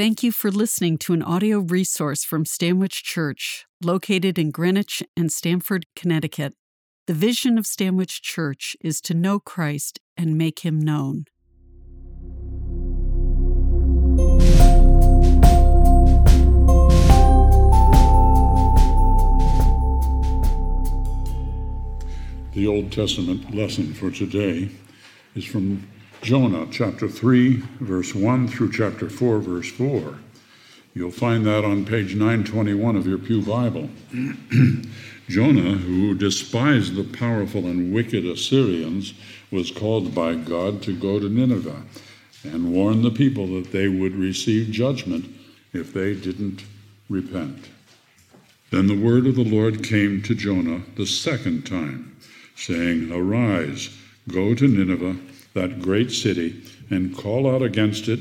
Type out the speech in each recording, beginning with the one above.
Thank you for listening to an audio resource from Stanwich Church, located in Greenwich and Stamford, Connecticut. The vision of Stanwich Church is to know Christ and make him known. The Old Testament lesson for today is from Jonah chapter 3, verse 1 through chapter 4, verse 4. You'll find that on page 921 of your Pew Bible. Jonah, who despised the powerful and wicked Assyrians, was called by God to go to Nineveh and warn the people that they would receive judgment if they didn't repent. Then the word of the Lord came to Jonah the second time, saying, Arise, go to Nineveh, that great city, and call out against it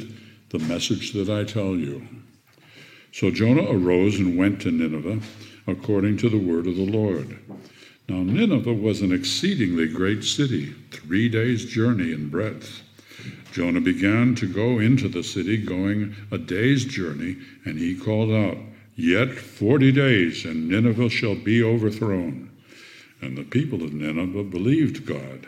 the message that I tell you. So Jonah arose and went to Nineveh according to the word of the Lord. Now, Nineveh was an exceedingly great city, three days' journey in breadth. Jonah began to go into the city, going a day's journey, and he called out, Yet forty days, and Nineveh shall be overthrown. And the people of Nineveh believed God.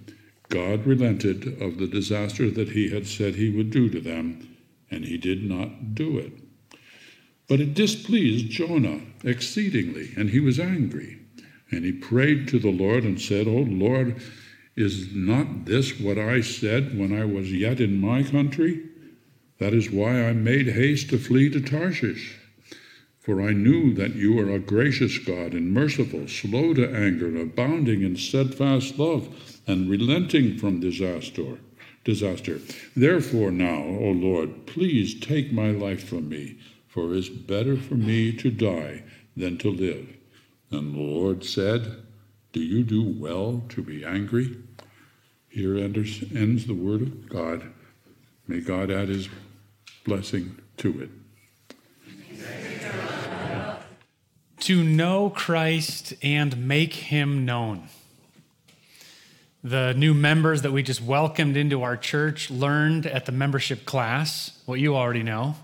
God relented of the disaster that he had said he would do to them, and he did not do it. But it displeased Jonah exceedingly, and he was angry. And he prayed to the Lord and said, O Lord, is not this what I said when I was yet in my country? That is why I made haste to flee to Tarshish. For I knew that you are a gracious God and merciful, slow to anger, and abounding in steadfast love, and relenting from disaster. Disaster. Therefore now, O Lord, please take my life from me for it is better for me to die than to live. And the Lord said, Do you do well to be angry? Here ends the word of God. May God add his blessing to it. To know Christ and make him known. The new members that we just welcomed into our church learned at the membership class what you already know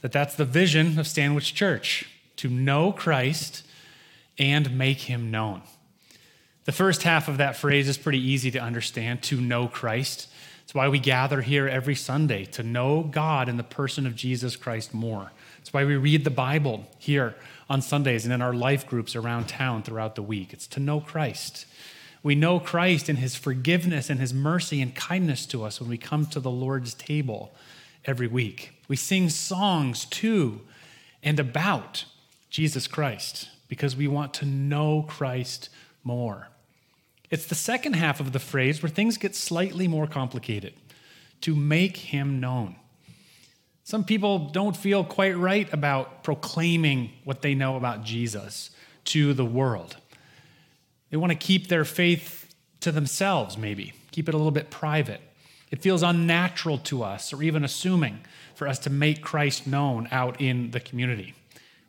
that that's the vision of Stanwich Church to know Christ and make him known. The first half of that phrase is pretty easy to understand to know Christ. It's why we gather here every Sunday to know God in the person of Jesus Christ more. It's why we read the Bible here on Sundays and in our life groups around town throughout the week. It's to know Christ. We know Christ and his forgiveness and his mercy and kindness to us when we come to the Lord's table every week. We sing songs to and about Jesus Christ because we want to know Christ more. It's the second half of the phrase where things get slightly more complicated to make him known. Some people don't feel quite right about proclaiming what they know about Jesus to the world. They want to keep their faith to themselves, maybe, keep it a little bit private. It feels unnatural to us, or even assuming, for us to make Christ known out in the community.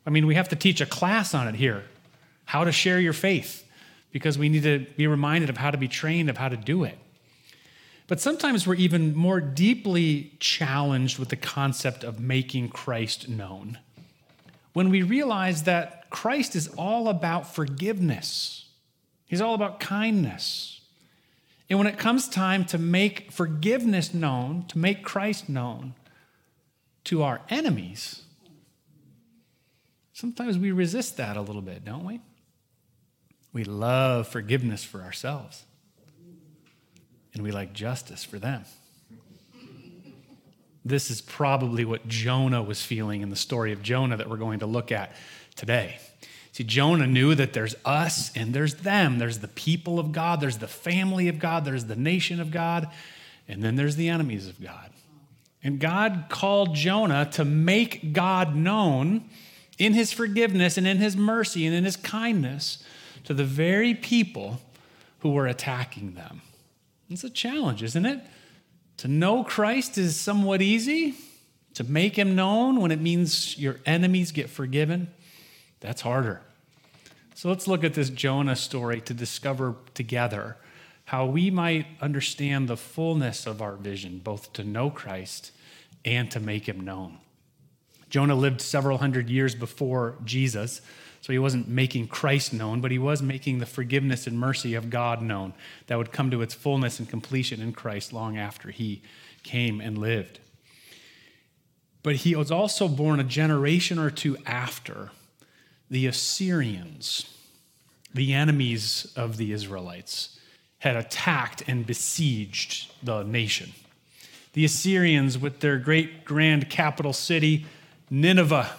I mean, we have to teach a class on it here how to share your faith, because we need to be reminded of how to be trained of how to do it. But sometimes we're even more deeply challenged with the concept of making Christ known. When we realize that Christ is all about forgiveness, He's all about kindness, and when it comes time to make forgiveness known, to make Christ known to our enemies, Sometimes we resist that a little bit, don't we? We love forgiveness for ourselves, and we like justice for them. This is probably what Jonah was feeling in the story of Jonah that we're going to look at today. See, Jonah knew that there's us and there's them. There's the people of God, there's the family of God, there's the nation of God, and then there's the enemies of God. And God called Jonah to make God known in his forgiveness and in his mercy and in his kindness to the very people who were attacking them. It's a challenge, isn't it? To know Christ is somewhat easy. To make him known when it means your enemies get forgiven, that's harder. So let's look at this Jonah story to discover together how we might understand the fullness of our vision, both to know Christ and to make him known. Jonah lived several hundred years before Jesus, so he wasn't making Christ known, but he was making the forgiveness and mercy of God known that would come to its fullness and completion in Christ long after he came and lived. But he was also born a generation or two after the Assyrians, the enemies of the Israelites, had attacked and besieged the nation. The Assyrians, with their great grand capital city, Nineveh,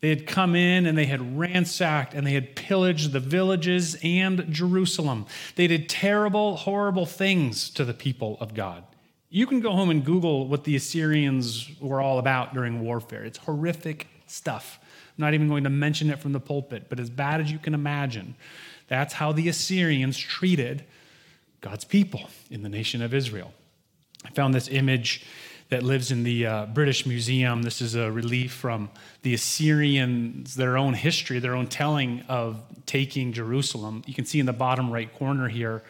they had come in and they had ransacked and they had pillaged the villages and Jerusalem. They did terrible, horrible things to the people of God. You can go home and Google what the Assyrians were all about during warfare. It's horrific stuff. I'm not even going to mention it from the pulpit, but as bad as you can imagine, that's how the Assyrians treated God's people in the nation of Israel. I found this image that lives in the uh, British Museum. This is a relief from the Assyrians, their own history, their own telling of taking Jerusalem. You can see in the bottom right corner here,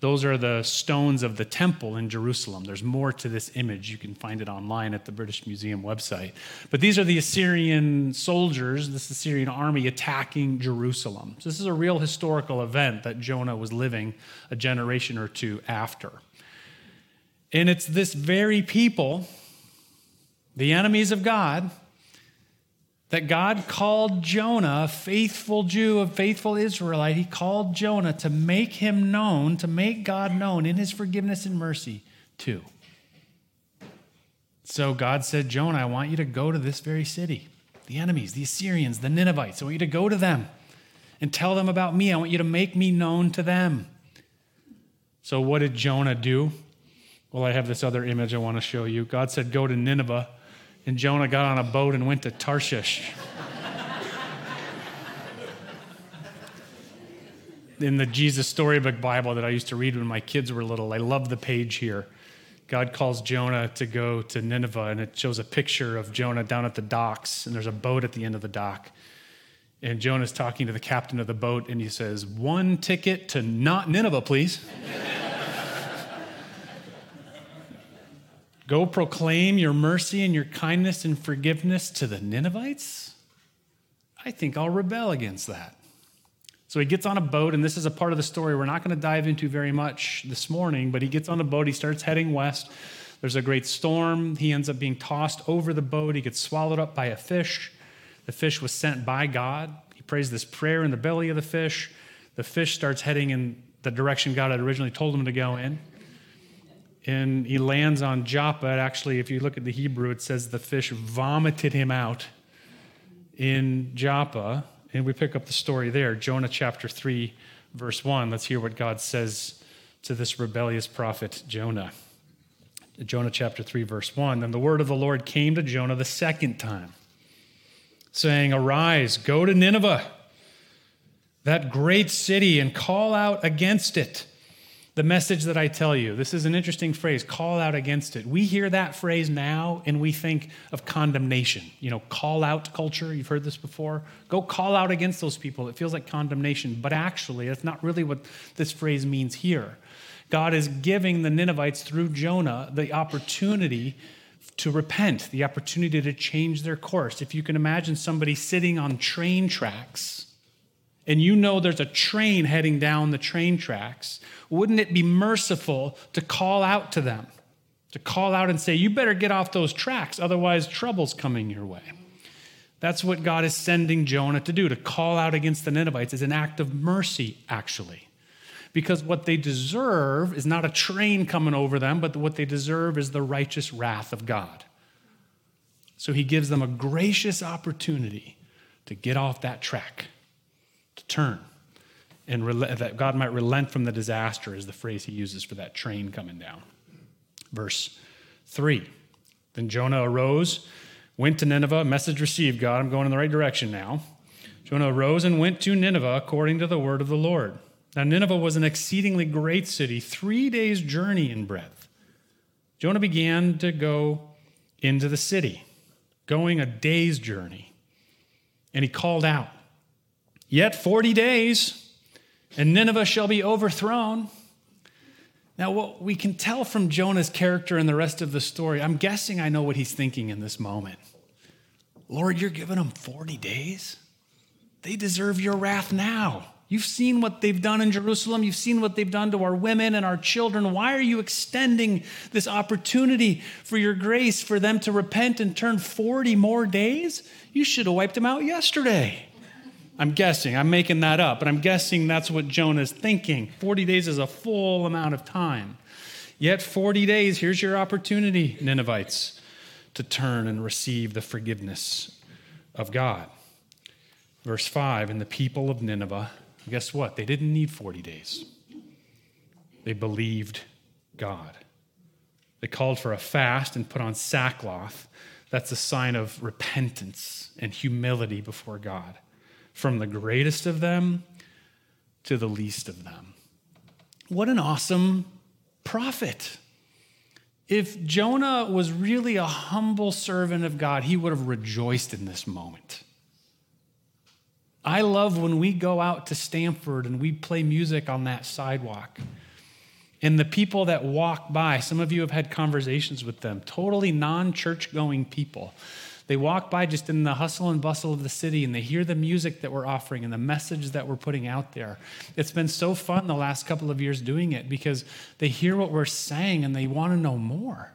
those are the stones of the temple in Jerusalem. There's more to this image. You can find it online at the British Museum website. But these are the Assyrian soldiers, this Assyrian army attacking Jerusalem. So this is a real historical event that Jonah was living a generation or two after. And it's this very people, the enemies of God, that God called Jonah, a faithful Jew, a faithful Israelite, he called Jonah to make him known, to make God known in his forgiveness and mercy too. So God said, Jonah, I want you to go to this very city, the enemies, the Assyrians, the Ninevites. I want you to go to them and tell them about me. I want you to make me known to them. So, what did Jonah do? Well, I have this other image I want to show you. God said, Go to Nineveh, and Jonah got on a boat and went to Tarshish. In the Jesus Storybook Bible that I used to read when my kids were little, I love the page here. God calls Jonah to go to Nineveh, and it shows a picture of Jonah down at the docks, and there's a boat at the end of the dock. And Jonah's talking to the captain of the boat, and he says, One ticket to not Nineveh, please. Go proclaim your mercy and your kindness and forgiveness to the Ninevites? I think I'll rebel against that. So he gets on a boat, and this is a part of the story we're not going to dive into very much this morning, but he gets on a boat, he starts heading west. There's a great storm. He ends up being tossed over the boat. He gets swallowed up by a fish. The fish was sent by God. He prays this prayer in the belly of the fish. The fish starts heading in the direction God had originally told him to go in and he lands on Joppa. Actually, if you look at the Hebrew, it says the fish vomited him out in Joppa. And we pick up the story there, Jonah chapter 3, verse 1. Let's hear what God says to this rebellious prophet, Jonah. Jonah chapter 3, verse 1. Then the word of the Lord came to Jonah the second time, saying, Arise, go to Nineveh, that great city, and call out against it the message that I tell you. This is an interesting phrase call out against it. We hear that phrase now and we think of condemnation. You know, call out culture. You've heard this before. Go call out against those people. It feels like condemnation, but actually, that's not really what this phrase means here. God is giving the Ninevites through Jonah the opportunity to repent, the opportunity to change their course. If you can imagine somebody sitting on train tracks and you know there's a train heading down the train tracks, wouldn't it be merciful to call out to them? To call out and say, You better get off those tracks, otherwise, trouble's coming your way. That's what God is sending Jonah to do, to call out against the Ninevites is an act of mercy, actually. Because what they deserve is not a train coming over them, but what they deserve is the righteous wrath of God. So he gives them a gracious opportunity to get off that track, turn, and that God might relent from the disaster, is the phrase he uses for that train coming down. Verse 3 Then Jonah arose went to Nineveh, message received, God, I'm going in the right direction now. Jonah arose and went to Nineveh according to the word of the Lord. Now, Nineveh was an exceedingly great city, three days' journey in breadth. Jonah began to go into the city, going a day's journey. And he called out, Yet 40 days, and Nineveh shall be overthrown. Now, what we can tell from Jonah's character and the rest of the story, I'm guessing I know what he's thinking in this moment. Lord, you're giving them 40 days? They deserve your wrath now. You've seen what they've done in Jerusalem. You've seen what they've done to our women and our children. Why are you extending this opportunity for your grace for them to repent and turn 40 more days? You should have wiped them out yesterday. I'm guessing. I'm making that up, but I'm guessing that's what Jonah's thinking. 40 days is a full amount of time. Yet 40 days, here's your opportunity, Ninevites, to turn and receive the forgiveness of God. Verse 5 And the people of Nineveh, guess what? They didn't need 40 days. They believed God. They called for a fast and put on sackcloth. That's a sign of repentance and humility before God from the greatest of them to the least of them. What an awesome prophet. If Jonah was really a humble servant of God, he would have rejoiced in this moment. I love when we go out to Stamford and we play music on that sidewalk. And the people that walk by, some of you have had conversations with them, totally non church going people they walk by just in the hustle and bustle of the city and they hear the music that we're offering and the message that we're putting out there. It's been so fun the last couple of years doing it because they hear what we're saying and they want to know more.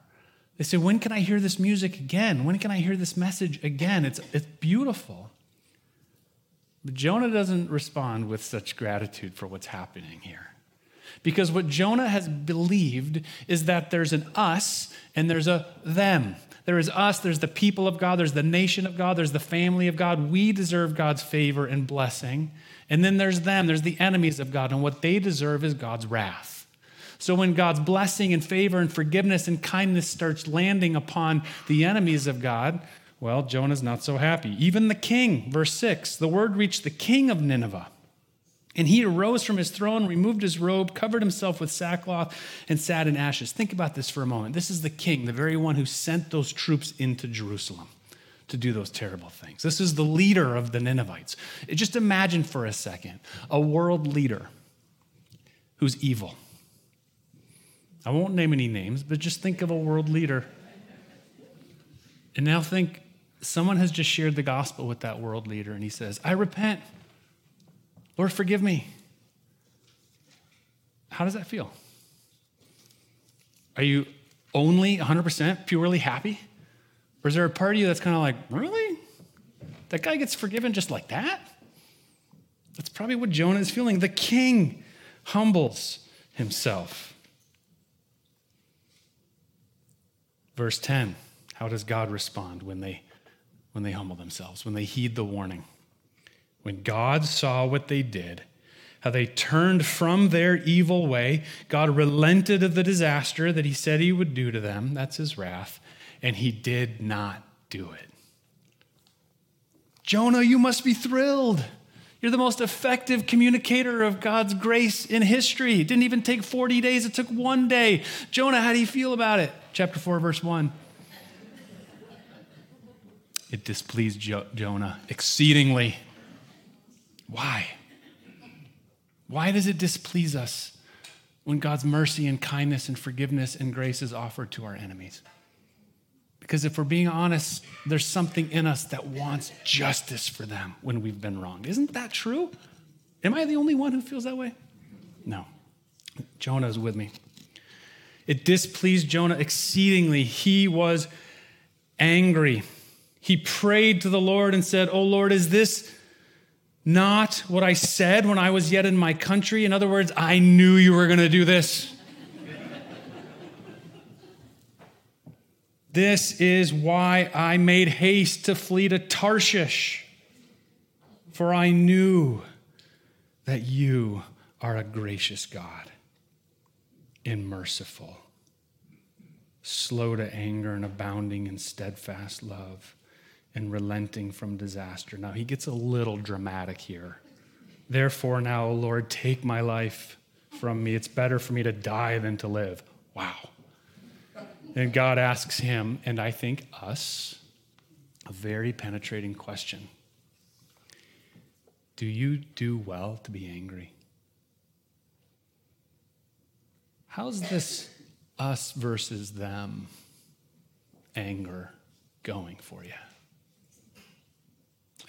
They say, When can I hear this music again? When can I hear this message again? It's, it's beautiful. But Jonah doesn't respond with such gratitude for what's happening here. Because what Jonah has believed is that there's an us and there's a them. There is us, there's the people of God, there's the nation of God, there's the family of God. We deserve God's favor and blessing. And then there's them, there's the enemies of God, and what they deserve is God's wrath. So when God's blessing and favor and forgiveness and kindness starts landing upon the enemies of God, well, Jonah's not so happy. Even the king, verse 6, the word reached the king of Nineveh and he arose from his throne, removed his robe, covered himself with sackcloth, and sat in ashes. Think about this for a moment. This is the king, the very one who sent those troops into Jerusalem to do those terrible things. This is the leader of the Ninevites. Just imagine for a second a world leader who's evil. I won't name any names, but just think of a world leader. And now think someone has just shared the gospel with that world leader, and he says, I repent. Lord, forgive me. How does that feel? Are you only 100% purely happy? Or is there a part of you that's kind of like, really? That guy gets forgiven just like that? That's probably what Jonah is feeling. The king humbles himself. Verse 10 How does God respond when they, when they humble themselves, when they heed the warning? When God saw what they did, how they turned from their evil way, God relented of the disaster that he said he would do to them. That's his wrath. And he did not do it. Jonah, you must be thrilled. You're the most effective communicator of God's grace in history. It didn't even take 40 days, it took one day. Jonah, how do you feel about it? Chapter 4, verse 1. It displeased jo- Jonah exceedingly why? Why does it displease us when God's mercy and kindness and forgiveness and grace is offered to our enemies? Because if we're being honest, there's something in us that wants justice for them when we've been wronged. Isn't that true? Am I the only one who feels that way? No. Jonah is with me. It displeased Jonah exceedingly. He was angry. He prayed to the Lord and said, Oh Lord, is this not what I said when I was yet in my country? In other words, I knew you were going to do this. this is why I made haste to flee to Tarshish, for I knew that you are a gracious God and merciful, slow to anger and abounding in steadfast love and relenting from disaster. Now, he gets a little dramatic here. Therefore, now, O Lord, take my life from me. It's better for me to die than to live. Wow. And God asks him, and I think us, a very penetrating question Do you do well to be angry? How's this us versus them anger going for you?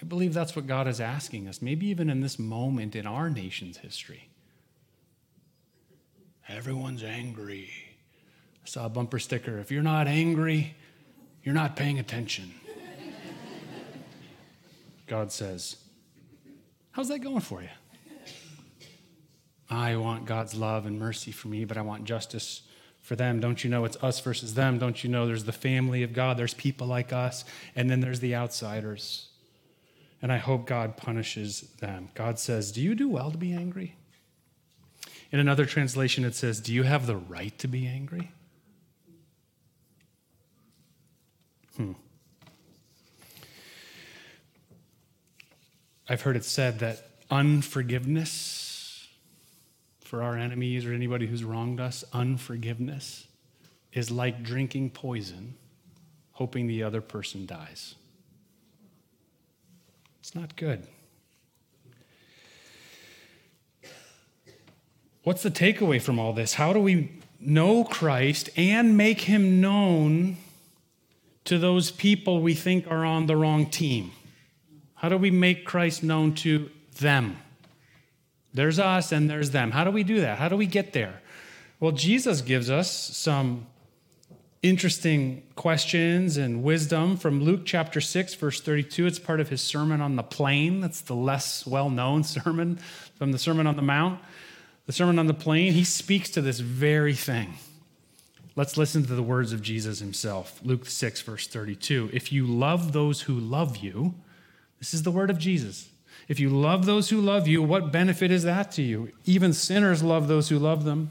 I believe that's what God is asking us, maybe even in this moment in our nation's history. Everyone's angry. I saw a bumper sticker if you're not angry, you're not paying attention. God says, How's that going for you? I want God's love and mercy for me, but I want justice for them. Don't you know it's us versus them? Don't you know there's the family of God, there's people like us, and then there's the outsiders and I hope God punishes them. God says, Do you do well to be angry? In another translation, it says, Do you have the right to be angry? Hmm. I've heard it said that unforgiveness for our enemies or anybody who's wronged us, unforgiveness is like drinking poison, hoping the other person dies. It's not good. What's the takeaway from all this? How do we know Christ and make him known to those people we think are on the wrong team? How do we make Christ known to them? There's us and there's them. How do we do that? How do we get there? Well, Jesus gives us some interesting questions and wisdom from Luke chapter 6, verse 32. It's part of his Sermon on the Plain. That's the less well known sermon from the Sermon on the Mount. The Sermon on the Plain, he speaks to this very thing. Let's listen to the words of Jesus himself. Luke 6, verse 32. If you love those who love you, this is the word of Jesus. If you love those who love you, what benefit is that to you? Even sinners love those who love them.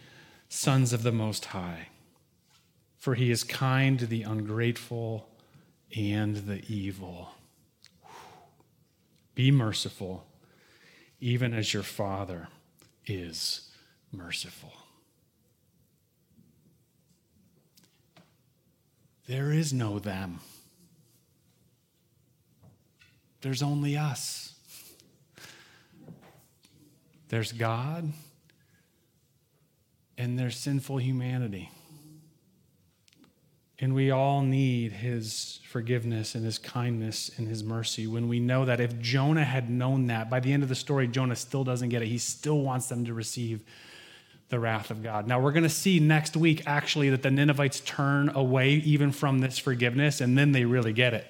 sons of the Most High. For he is kind to the ungrateful and the evil. Be merciful, even as your Father is merciful. There is no them. There's only us. There's God and their sinful humanity. And we all need his forgiveness and his kindness and his mercy when we know that if Jonah had known that, by the end of the story, Jonah still doesn't get it. He still wants them to receive the wrath of God. Now, we're going to see next week actually that the Ninevites turn away even from this forgiveness, and then they really get it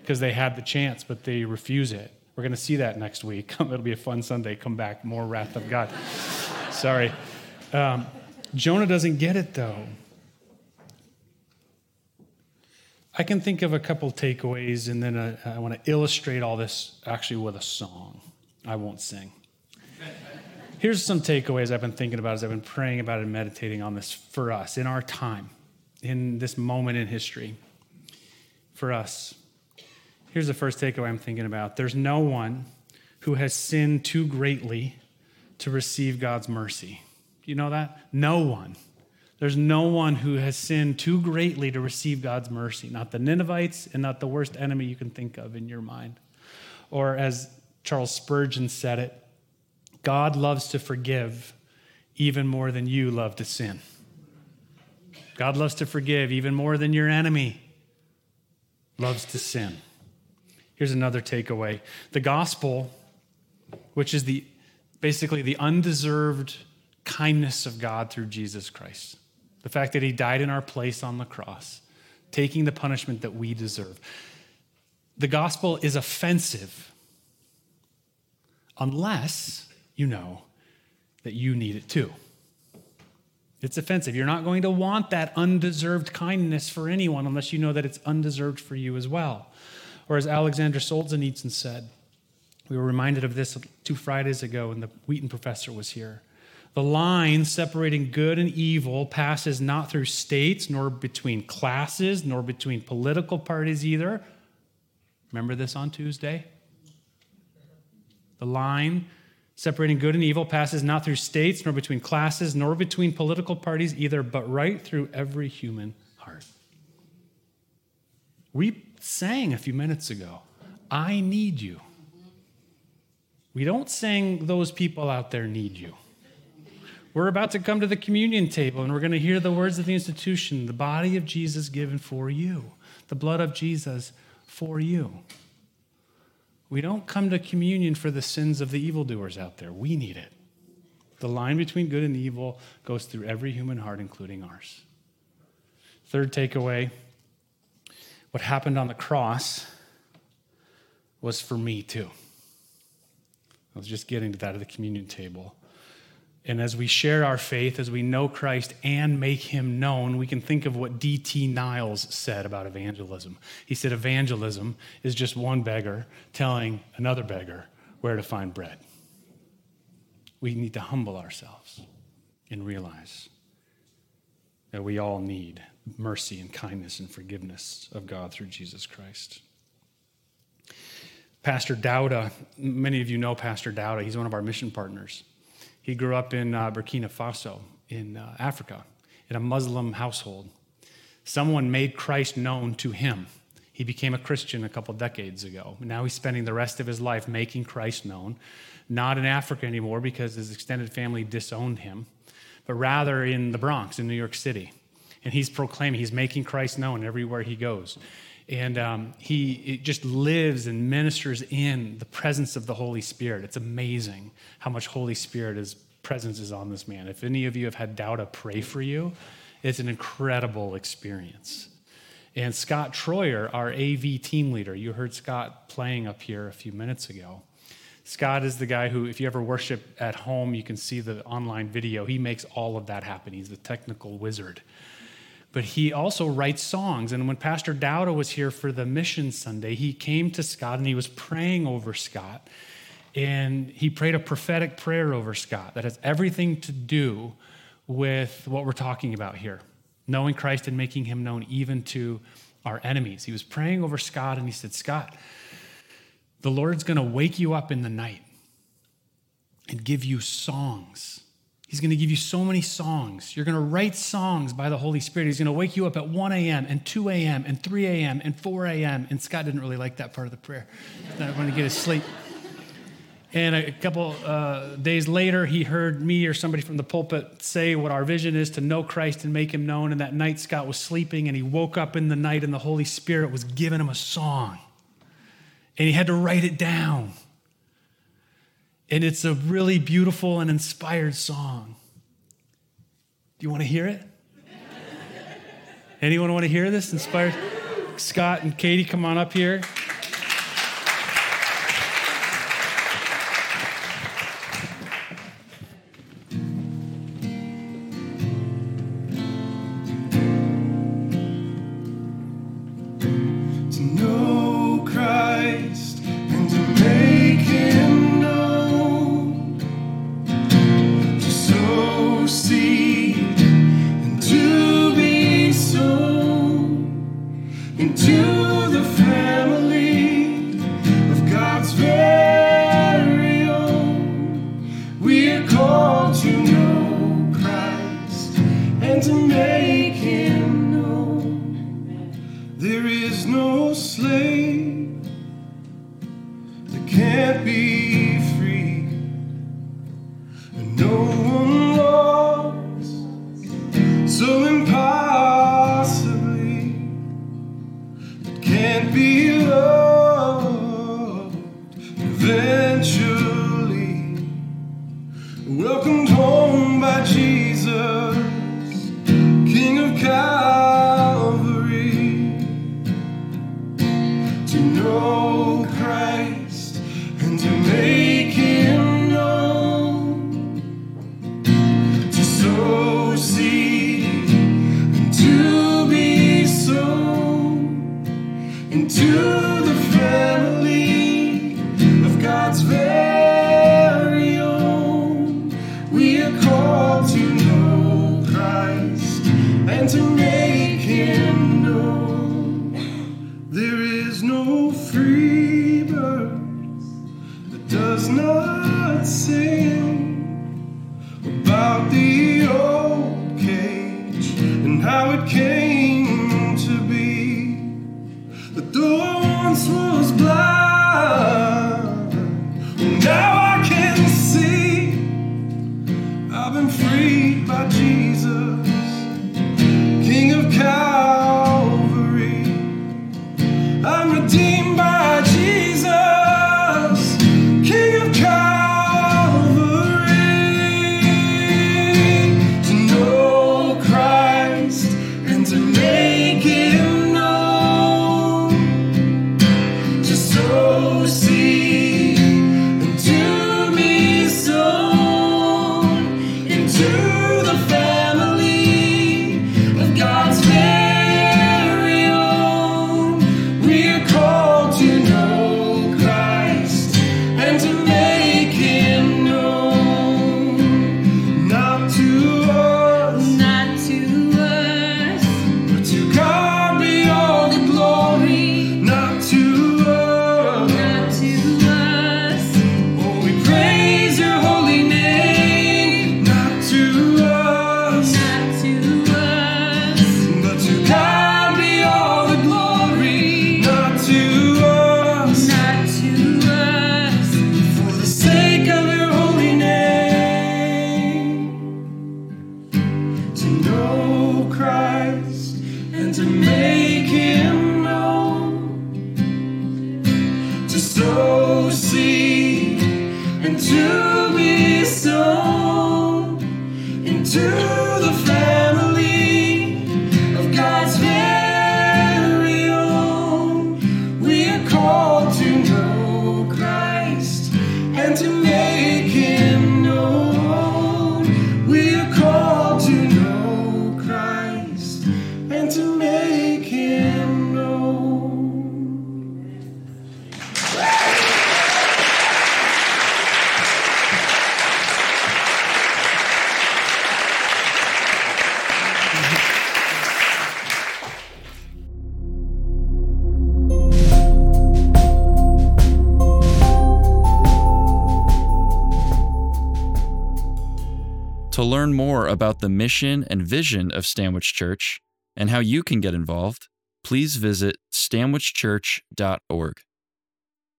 because they had the chance, but they refuse it. We're going to see that next week. It'll be a fun Sunday. Come back, more wrath of God. Sorry. Um, Jonah doesn't get it though. I can think of a couple takeaways, and then uh, I, want to illustrate all this actually with a song. I won't sing. Here's some takeaways I've been thinking about as I've been praying about and meditating on this for us in our time, in this moment in history. For us, here's the first takeaway I'm thinking about there's no one who has sinned too greatly to receive God's mercy. You know that? No one. There's no one who has sinned too greatly to receive God's mercy, not the Ninevites and not the worst enemy you can think of in your mind. Or as Charles Spurgeon said it, God loves to forgive even more than you love to sin. God loves to forgive even more than your enemy loves to sin. Here's another takeaway. The gospel, which is the basically the undeserved kindness of God through Jesus Christ. The fact that he died in our place on the cross, taking the punishment that we deserve. The gospel is offensive unless you know that you need it too. It's offensive. You're not going to want that undeserved kindness for anyone unless you know that it's undeserved for you as well. Or as Alexander Solzhenitsyn said, we were reminded of this two Fridays ago when the Wheaton professor was here. The line separating good and evil passes not through states, nor between classes, nor between political parties either. Remember this on Tuesday? The line separating good and evil passes not through states, nor between classes, nor between political parties either, but right through every human heart. We sang a few minutes ago, I need you. We don't sing, those people out there need you. We're about to come to the communion table and we're going to hear the words of the institution the body of Jesus given for you, the blood of Jesus for you. We don't come to communion for the sins of the evildoers out there. We need it. The line between good and evil goes through every human heart, including ours. Third takeaway what happened on the cross was for me too. I was just getting to that at the communion table. And as we share our faith, as we know Christ and make him known, we can think of what D.T. Niles said about evangelism. He said, Evangelism is just one beggar telling another beggar where to find bread. We need to humble ourselves and realize that we all need mercy and kindness and forgiveness of God through Jesus Christ. Pastor Dowda, many of you know Pastor Dowda, he's one of our mission partners. He grew up in uh, Burkina Faso in uh, Africa in a Muslim household. Someone made Christ known to him. He became a Christian a couple decades ago. Now he's spending the rest of his life making Christ known, not in Africa anymore because his extended family disowned him, but rather in the Bronx in New York City. And he's proclaiming, he's making Christ known everywhere he goes. And um, he just lives and ministers in the presence of the Holy Spirit. It's amazing how much Holy Spirit is presence is on this man. If any of you have had doubt, I pray for you. It's an incredible experience. And Scott Troyer, our AV team leader, you heard Scott playing up here a few minutes ago. Scott is the guy who, if you ever worship at home, you can see the online video. He makes all of that happen. He's the technical wizard but he also writes songs. And when Pastor Dowda was here for the Mission Sunday, he came to Scott and he was praying over Scott. And he prayed a prophetic prayer over Scott that has everything to do with what we're talking about here knowing Christ and making him known even to our enemies. He was praying over Scott and he said, Scott, the Lord's going to wake you up in the night and give you songs He's going to give you so many songs. You're going to write songs by the Holy Spirit. He's going to wake you up at 1 a.m. and 2 a.m. and 3 a.m. and 4 a.m. And Scott didn't really like that part of the prayer. Not going to get his sleep. And a couple uh, days later, he heard me or somebody from the pulpit say what our vision is to know Christ and make him known. And that night, Scott was sleeping and he woke up in the night and the Holy Spirit was giving him a song. And he had to write it down. And it's a really beautiful and inspired song. Do you want to hear it? Anyone want to hear this? Inspired? Scott and Katie, come on up here. About the mission and vision of Stanwich Church and how you can get involved, please visit stanwichchurch.org.